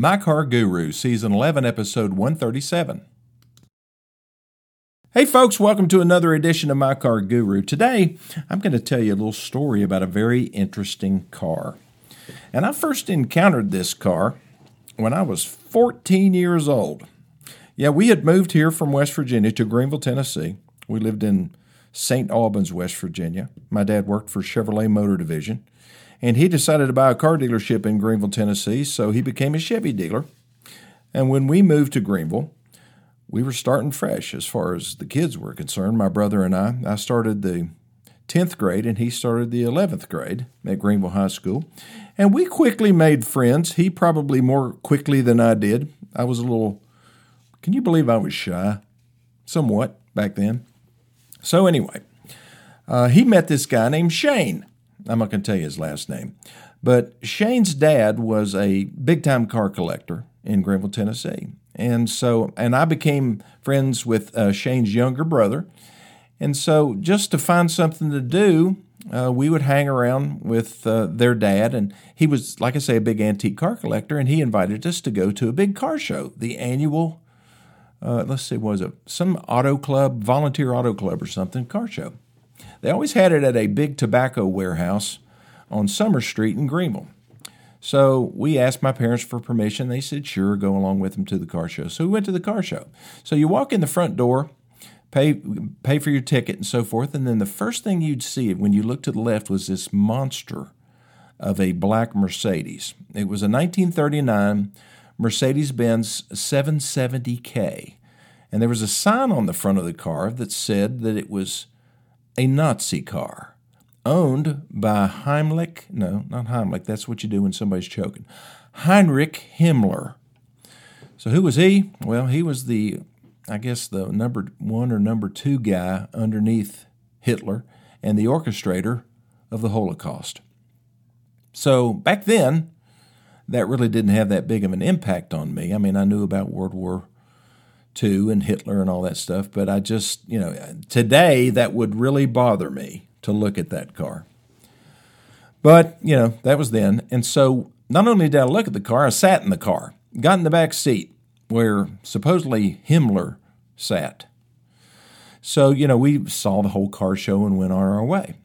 My Car Guru, Season 11, Episode 137. Hey, folks, welcome to another edition of My Car Guru. Today, I'm going to tell you a little story about a very interesting car. And I first encountered this car when I was 14 years old. Yeah, we had moved here from West Virginia to Greeneville, Tennessee. We lived in St. Albans, West Virginia. My dad worked for Chevrolet Motor Division, and he decided to buy a car dealership in Greeneville, Tennessee, so he became a Chevy dealer. And when we moved to Greeneville, we were starting fresh as far as the kids were concerned. My brother and I, I started the 10th grade and he started the 11th grade at Greeneville High School. And we quickly made friends. He probably more quickly than I did. I was a little, can you believe I was shy? Somewhat back then. So, anyway, uh, he met this guy named Shane. I'm not going to tell you his last name. But Shane's dad was a big time car collector in Greeneville, Tennessee. And so, and I became friends with uh, Shane's younger brother. And so, just to find something to do, uh, we would hang around with uh, their dad. And he was, like I say, a big antique car collector. And he invited us to go to a big car show, the annual uh, let's see, was it some auto club, volunteer auto club or something, car show. They always had it at a big tobacco warehouse on Summer Street in Greeneville. So we asked my parents for permission. They said, sure, go along with them to the car show. So we went to the car show. So you walk in the front door, pay, pay for your ticket and so forth. And then the first thing you'd see when you looked to the left was this monster of a black Mercedes. It was a 1939 Mercedes Benz 770K. And there was a sign on the front of the car that said that it was a Nazi car owned by Heimlich. No, not Heimlich. That's what you do when somebody's choking. Heinrich Himmler. So who was he? Well, he was the, I guess, the number one or number two guy underneath Hitler and the orchestrator of the Holocaust. So back then, that really didn't have that big of an impact on me. I mean, I knew about World War II and Hitler and all that stuff, but I just, you know, today that would really bother me to look at that car. But, you know, that was then. And so not only did I look at the car, I sat in the car, got in the back seat where supposedly Himmler sat. So, you know, we saw the whole car show and went on our way.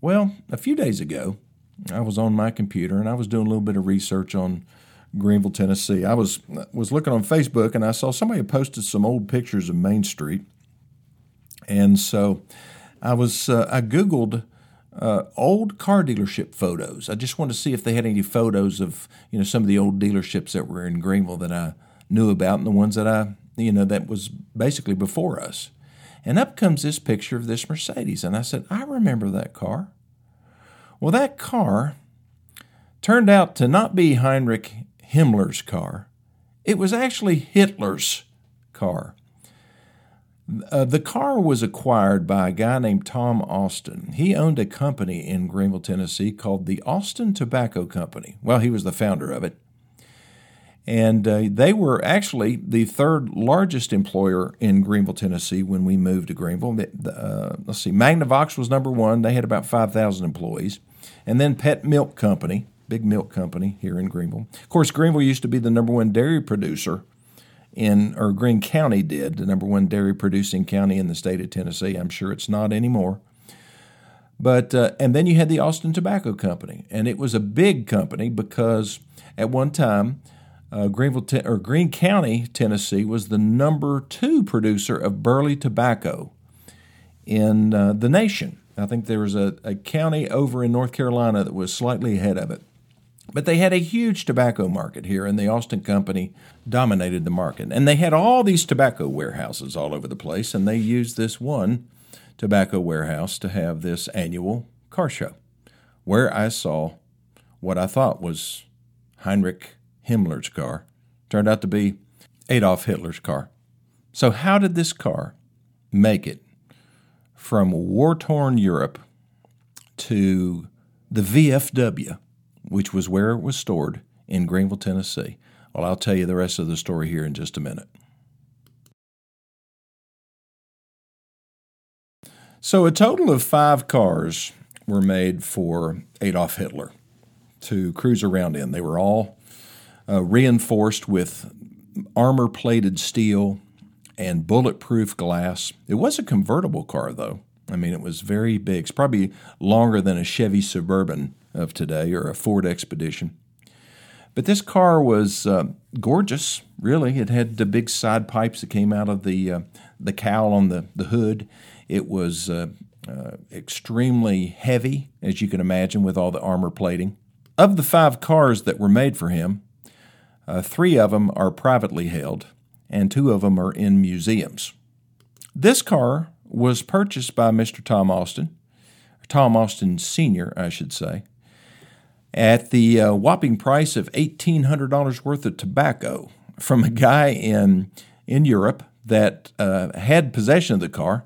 Well, a few days ago, I was on my computer and I was doing a little bit of research on Greeneville, Tennessee. I was was looking on Facebook and I saw somebody posted some old pictures of Main Street, and so I was uh, I googled uh, old car dealership photos. I just wanted to see if they had any photos of you know some of the old dealerships that were in Greeneville that I knew about and the ones that I you know that was basically before us. And up comes this picture of this Mercedes, and I said, I remember that car. Well, that car turned out to not be Heinrich Himmler's car, it was actually Hitler's car. Uh, the car was acquired by a guy named Tom Austin. He owned a company in Greeneville, Tennessee called the Austin Tobacco Company. Well, he was the founder of it. And uh, they were actually the third largest employer in Greeneville, Tennessee when we moved to Greeneville. Uh, let's see, Magnavox was number one. They had about 5,000 employees. And then Pet Milk Company, big milk company here in Greeneville. Of course, Greeneville used to be the number one dairy producer in, or Greene County did, the number one dairy producing county in the state of Tennessee. I'm sure it's not anymore. But, uh, and then you had the Austin Tobacco Company. And it was a big company because at one time, uh, Greeneville or Greene County, Tennessee, was the number two producer of burley tobacco in uh, the nation. I think there was a, a county over in North Carolina that was slightly ahead of it. But they had a huge tobacco market here, and the Austin Company dominated the market. And they had all these tobacco warehouses all over the place, and they used this one tobacco warehouse to have this annual car show, where I saw what I thought was Heinrich Himmler's car. Turned out to be Adolf Hitler's car. So, how did this car make it from war torn Europe to the VFW, which was where it was stored in Greeneville, Tennessee. Well, I'll tell you the rest of the story here in just a minute. So, a total of five cars were made for Adolf Hitler to cruise around in. They were all uh, reinforced with armor plated steel and bulletproof glass. It was a convertible car, though. I mean, it was very big. It's probably longer than a Chevy Suburban of today or a Ford Expedition. But this car was uh, gorgeous, really. It had the big side pipes that came out of the uh, the cowl on the, the hood. It was uh, uh extremely heavy, as you can imagine, with all the armor plating. Of the five cars that were made for him, uh, three of them are privately held, and two of them are in museums. This car was purchased by Mr. Tom Austin, Tom Austin Sr., I should say, at the uh, whopping price of $1,800 worth of tobacco from a guy in, in Europe that uh, had possession of the car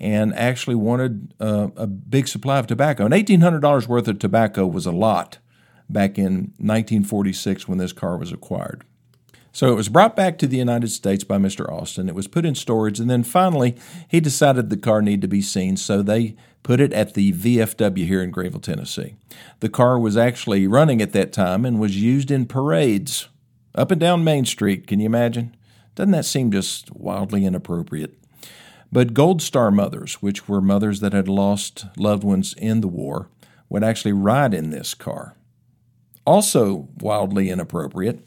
and actually wanted uh, a big supply of tobacco. And $1,800 worth of tobacco was a lot back in 1946 when this car was acquired. So it was brought back to the United States by Mr. Austin. It was put in storage, and then finally he decided the car needed to be seen, so they put it at the VFW here in Greeneville, Tennessee. The car was actually running at that time and was used in parades up and down Main Street. Can you imagine? Doesn't that seem just wildly inappropriate? But Gold Star mothers, which were mothers that had lost loved ones in the war, would actually ride in this car. Also wildly inappropriate.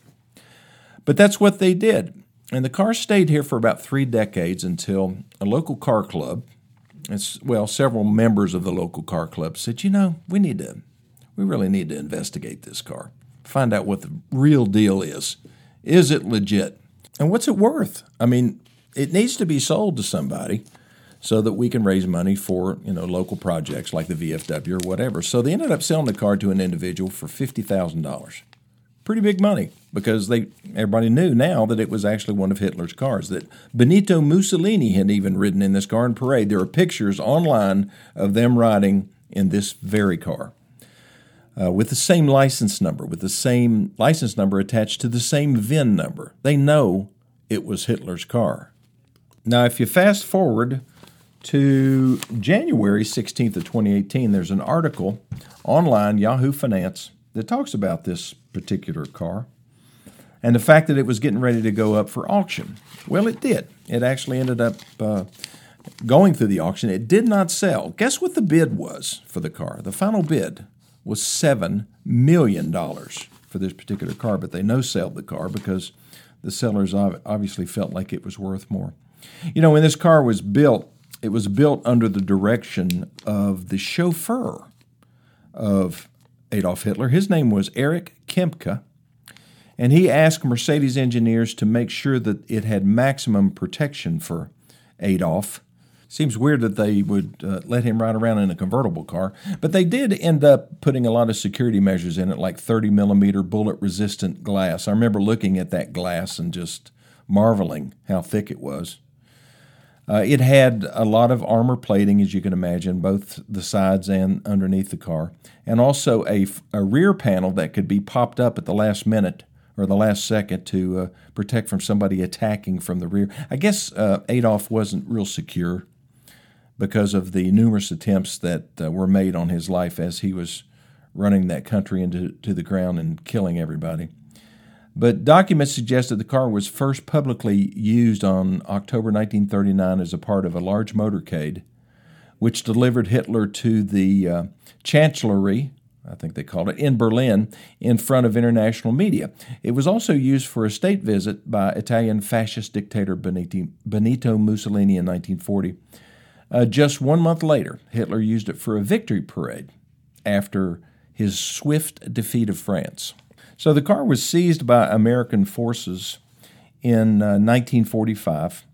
But that's what they did. And the car stayed here for about three decades until a local car club, well, several members of the local car club said, you know, we need to, we really need to investigate this car, find out what the real deal is. Is it legit? And what's it worth? I mean, it needs to be sold to somebody so that we can raise money for you know local projects like the VFW or whatever. So they ended up selling the car to an individual for fifty thousand dollars pretty big money because they everybody knew now that it was actually one of Hitler's cars. That Benito Mussolini had even ridden in this car in parade. There are pictures online of them riding in this very car. Uh, with the same license number, with the same license number attached to the same VIN number. They know it was Hitler's car. Now, if you fast forward to January 16th of 2018, there's an article online, Yahoo Finance, that talks about this particular car and the fact that it was getting ready to go up for auction. Well, it did. It actually ended up uh, going through the auction. It did not sell. Guess what the bid was for the car? The final bid was $7 million for this particular car, but they no sold the car because the sellers obviously felt like it was worth more. You know, when this car was built, it was built under the direction of the chauffeur of Adolf Hitler. His name was Erich Kempka, and he asked Mercedes engineers to make sure that it had maximum protection for Adolf. Seems weird that they would uh, let him ride around in a convertible car, but they did end up putting a lot of security measures in it, like 30 millimeter bullet resistant glass. I remember looking at that glass and just marveling how thick it was. Uh, it had a lot of armor plating, as you can imagine, both the sides and underneath the car, and also a, a rear panel that could be popped up at the last minute or the last second to uh, protect from somebody attacking from the rear. I guess uh, Adolf wasn't real secure because of the numerous attempts that uh, were made on his life as he was running that country into to the ground and killing everybody. But documents suggest that the car was first publicly used on October 1939 as a part of a large motorcade, which delivered Hitler to the uh, Chancellery, I think they called it, in Berlin in front of international media. It was also used for a state visit by Italian fascist dictator Benito, Mussolini in 1940. Uh, just one month later, Hitler used it for a victory parade after his swift defeat of France. So the car was seized by American forces in uh, 1945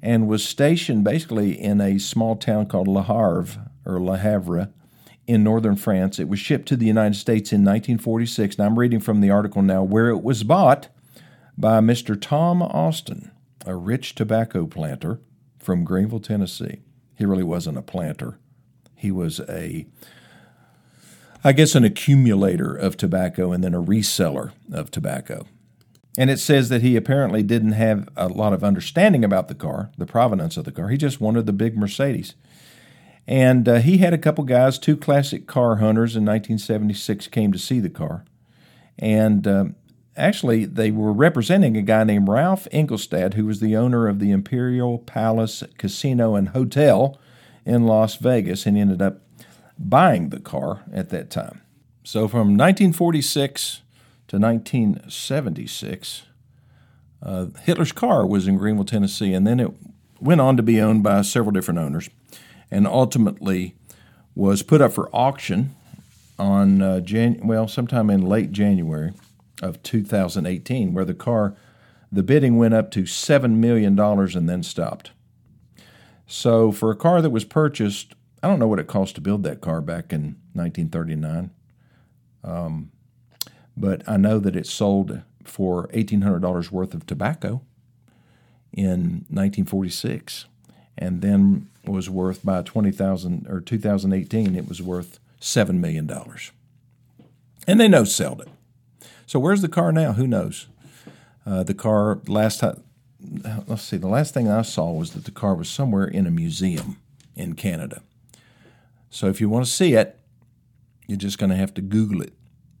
and was stationed basically in a small town called Le Havre or Le Havre in northern France. It was shipped to the United States in 1946. Now I'm reading from the article now where it was bought by Mr. Tom Austin, a rich tobacco planter from Greeneville, Tennessee. He really wasn't a planter. He was a I guess, an accumulator of tobacco and then a reseller of tobacco. And it says that he apparently didn't have a lot of understanding about the car, the provenance of the car. He just wanted the big Mercedes. And uh, he had a couple guys, two classic car hunters in 1976 came to see the car. And uh, actually, they were representing a guy named Ralph Engelstad, who was the owner of the Imperial Palace Casino and Hotel in Las Vegas, and ended up buying the car at that time. So from 1946 to 1976, uh, Hitler's car was in Greeneville, Tennessee, and then it went on to be owned by several different owners, and ultimately was put up for auction on uh, Jan- well sometime in late January of 2018, where the car the bidding went up to seven million dollars and then stopped. So for a car that was purchased, I don't know what it cost to build that car back in 1939, um, but I know that it sold for $1,800 worth of tobacco in 1946, and then was worth by 20,000 or 2018 it was worth seven million dollars, and they no sold it. So where's the car now? Who knows? Uh, the car last time, let's see, the last thing I saw was that the car was somewhere in a museum in Canada. So if you want to see it, you're just going to have to Google it.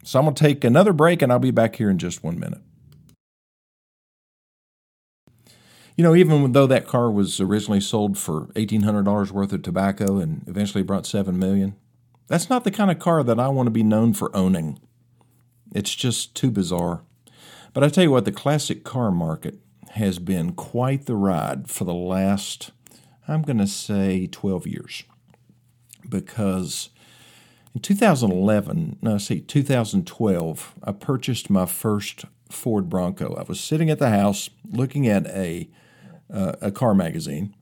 So I'm going to take another break and I'll be back here in just one minute. You know, even though that car was originally sold for $1,800 worth of tobacco and eventually brought 7 million, that's not the kind of car that I want to be known for owning. It's just too bizarre. But I tell you what, the classic car market has been quite the ride for the last, I'm going to say, 12 years. Because in 2011, no, see, 2012, I purchased my first Ford Bronco. I was sitting at the house looking at a uh, a car magazine,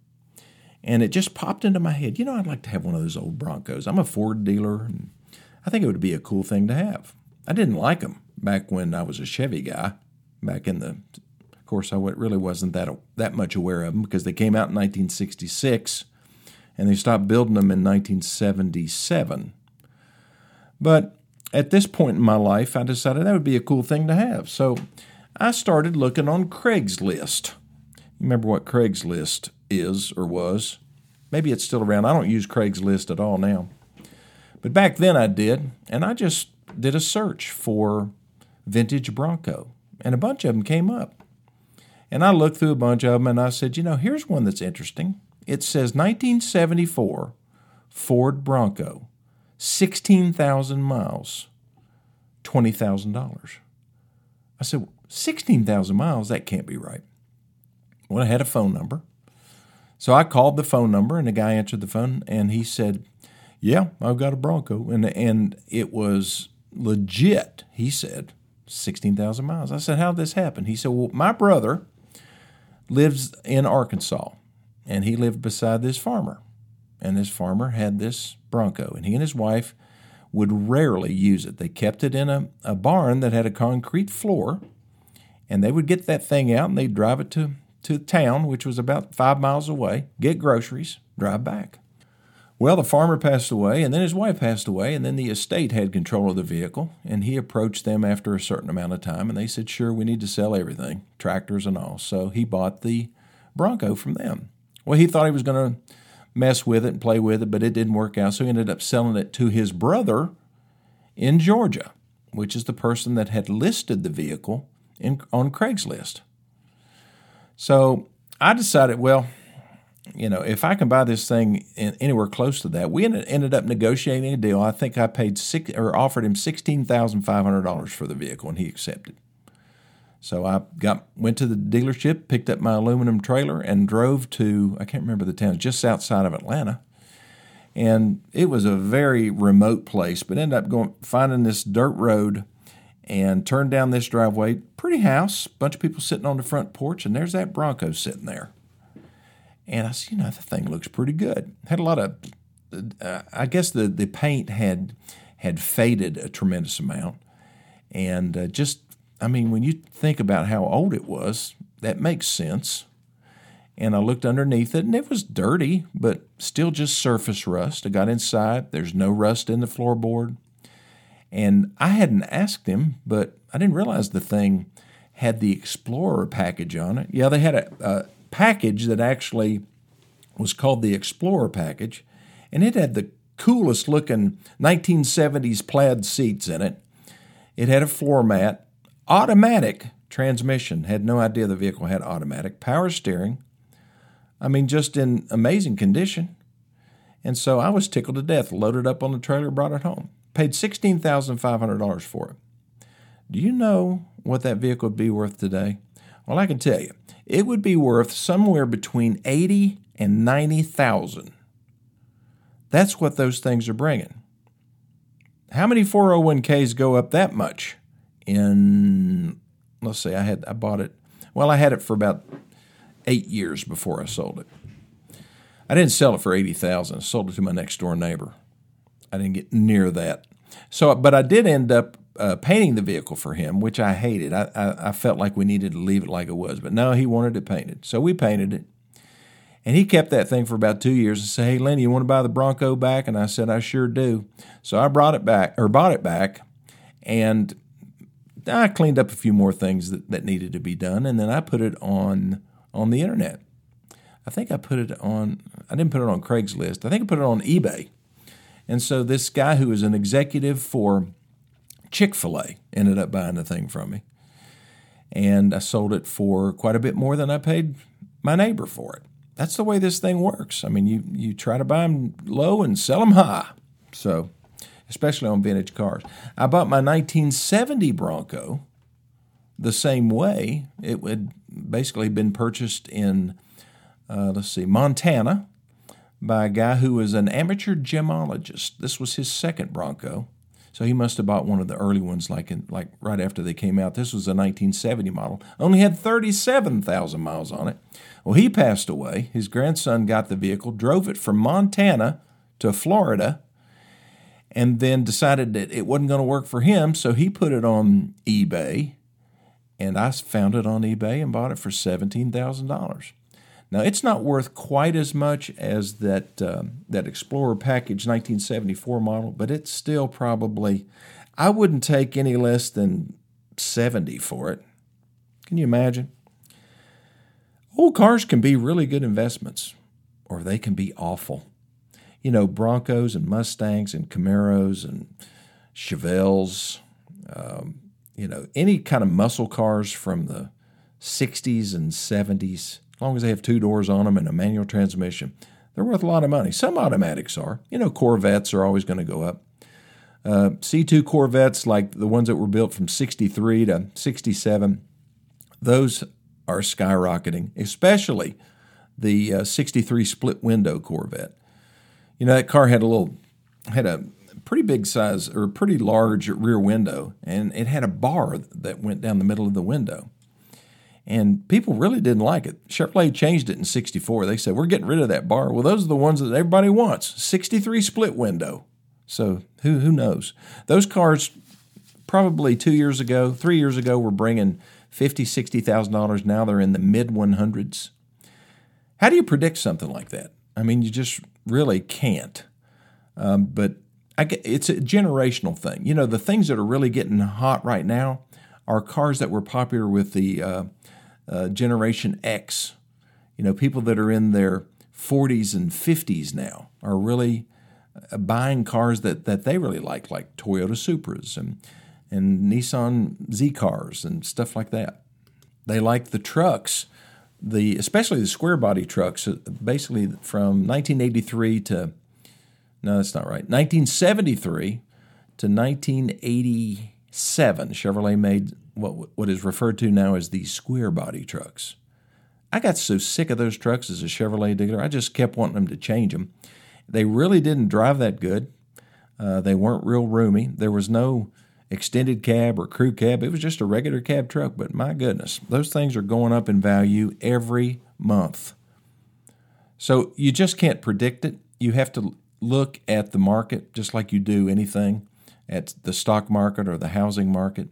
and it just popped into my head. You know, I'd like to have one of those old Broncos. I'm a Ford dealer, and I think it would be a cool thing to have. I didn't like them back when I was a Chevy guy. Back in the, of course, I really wasn't that that much aware of them because they came out in 1966, and they stopped building them in 1977. But at this point in my life, I decided that would be a cool thing to have. So I started looking on Craigslist. Remember what Craigslist is or was? Maybe it's still around. I don't use Craigslist at all now. But back then I did, and I just did a search for vintage Bronco, and a bunch of them came up. And I looked through a bunch of them and I said, you know, here's one that's interesting. It says 1974 Ford Bronco, 16,000 miles, $20,000. I said, 16,000 miles? That can't be right. Well, I had a phone number. So I called the phone number, and the guy answered the phone, and he said, "Yeah, I've got a Bronco," and and it was legit. He said, sixteen thousand miles. I said, "How did this happen?" He said, "Well, my brother lives in Arkansas, and he lived beside this farmer, and this farmer had this Bronco, and he and his wife would rarely use it. They kept it in a, a barn that had a concrete floor, and they would get that thing out and they'd drive it to to town, which was about five miles away, get groceries, drive back. Well, the farmer passed away, and then his wife passed away, and then the estate had control of the vehicle, and he approached them after a certain amount of time, and they said, Sure, we need to sell everything, tractors and all. So he bought the Bronco from them. Well, he thought he was going to mess with it and play with it, but it didn't work out, so he ended up selling it to his brother in Georgia, which is the person that had listed the vehicle in, on Craigslist. So I decided, well, you know, if I can buy this thing in, anywhere close to that, we ended, up negotiating a deal. I think I paid six or offered him sixteen thousand five hundred dollars for the vehicle, and he accepted. So I got went to the dealership, picked up my aluminum trailer, and drove to I can't remember the town, just outside of Atlanta. And it was a very remote place, but ended up going finding this dirt road and turned down this driveway. Pretty house, bunch of people sitting on the front porch, and there's that Bronco sitting there. And I said, you know, the thing looks pretty good. Had a lot of, uh, I guess the the paint had had faded a tremendous amount, and uh, just, I mean, when you think about how old it was, that makes sense. And I looked underneath it, and it was dirty, but still just surface rust. I got inside. There's no rust in the floorboard. And I hadn't asked him, but I didn't realize the thing had the Explorer package on it. Yeah, they had a, a package that actually was called the Explorer package, and it had the coolest looking 1970s plaid seats in it. It had a floor mat, automatic transmission. Had no idea the vehicle had automatic power steering. I mean, just in amazing condition. And so I was tickled to death. Loaded up on the trailer, brought it home. Paid sixteen thousand five hundred dollars for it. Do you know what that vehicle would be worth today? Well, I can tell you, it would be worth somewhere between eighty and ninety thousand. That's what those things are bringing. How many 401ks go up that much in let's see, I had I bought it. Well, I had it for about eight years before I sold it. I didn't sell it for eighty thousand. I sold it to my next door neighbor. I didn't get near that. So, but I did end up uh, painting the vehicle for him, which I hated. I, I, I felt like we needed to leave it like it was, but no, he wanted it painted, so we painted it. And he kept that thing for about two years and said, "Hey, Lennie, you want to buy the Bronco back?" And I said, "I sure do." So I brought it back or bought it back, and I cleaned up a few more things that, that needed to be done, and then I put it on on the internet. I think I put it on. I didn't put it on Craigslist. I think I put it on eBay. And so this guy who is an executive for Chick Fil A ended up buying the thing from me, and I sold it for quite a bit more than I paid my neighbor for it. That's the way this thing works. I mean, you you try to buy them low and sell them high. So especially on vintage cars. I bought my 1970 Bronco the same way. It had basically been purchased in, uh, let's see, Montana by a guy who was an amateur gemologist. This was his second Bronco. So he must have bought one of the early ones, like in, like right after they came out. This was a 1970 model. Only had 37,000 miles on it. Well, he passed away. His grandson got the vehicle, drove it from Montana to Florida, and then decided that it wasn't going to work for him, so he put it on eBay, and I found it on eBay and bought it for seventeen thousand dollars. Now it's not worth quite as much as that uh, that Explorer Package 1974 model, but it's still probably I wouldn't take any less than 70 for it. Can you imagine? Old cars can be really good investments, or they can be awful you know, Broncos and Mustangs and Camaros and Chevelles, um, you know, any kind of muscle cars from the 60s and 70s, as long as they have two doors on them and a manual transmission, they're worth a lot of money. Some automatics are. You know, Corvettes are always going to go up. Uh, C2 Corvettes, like the ones that were built from 63 to 67, those are skyrocketing, especially the uh, 63 split window Corvette. You know, that car had a little, had a pretty big size or pretty large rear window, and it had a bar that went down the middle of the window. And people really didn't like it. Chevrolet changed it in 64. They said, We're getting rid of that bar. Well, those are the ones that everybody wants 63 split window. So who, who knows? Those cars, probably two years ago, three years ago, were bringing $50,000, $60,000. Now they're in the mid 100s. How do you predict something like that? I mean, you just really can't. Um, but I it's a generational thing. You know, the things that are really getting hot right now are cars that were popular with the uh, uh, Generation X. You know, people that are in their 40s and 50s now are really uh, buying cars that, that they really like, like Toyota Supras and, and Nissan Z cars and stuff like that. They like the trucks the especially the square body trucks, uh, basically from 1983 to no, that's not right. 1973 to 1987, Chevrolet made what what is referred to now as the square body trucks. I got so sick of those trucks as a Chevrolet dealer, I just kept wanting them to change them. They really didn't drive that good. Uh, they weren't real roomy. There was no extended cab or crew cab. It was just a regular cab truck, but my goodness, those things are going up in value every month. So you just can't predict it. You have to look at the market just like you do anything at the stock market or the housing market,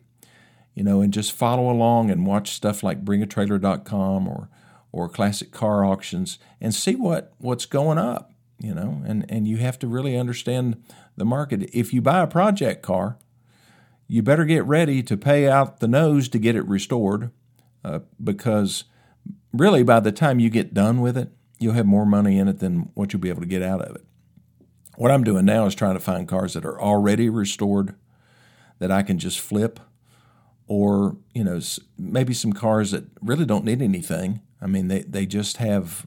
you know, and just follow along and watch stuff like bringatrailer.com or or classic car auctions and see what what's going up, you know, and and you have to really understand the market. If you buy a project car, you better get ready to pay out the nose to get it restored uh, because really by the time you get done with it, you'll have more money in it than what you'll be able to get out of it. What I'm doing now is trying to find cars that are already restored that I can just flip or you know maybe some cars that really don't need anything. I mean, they they just have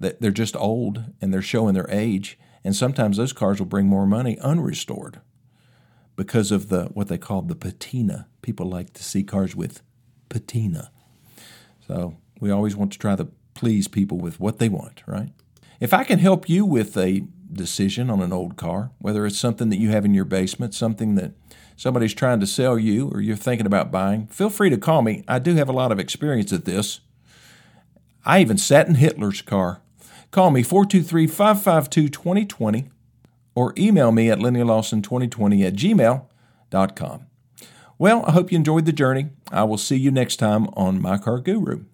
they're just old and they're showing their age, and sometimes those cars will bring more money unrestored because of the what they call the patina. People like to see cars with patina. So we always want to try to please people with what they want, right? If I can help you with a decision on an old car, whether it's something that you have in your basement, something that somebody's trying to sell you or you're thinking about buying, feel free to call me. I do have a lot of experience at this. I even sat in Hitler's car. Call me 423 552 2020 or email me at lennylawson2020 at gmail.com. Well, I hope you enjoyed the journey. I will see you next time on My Car Guru.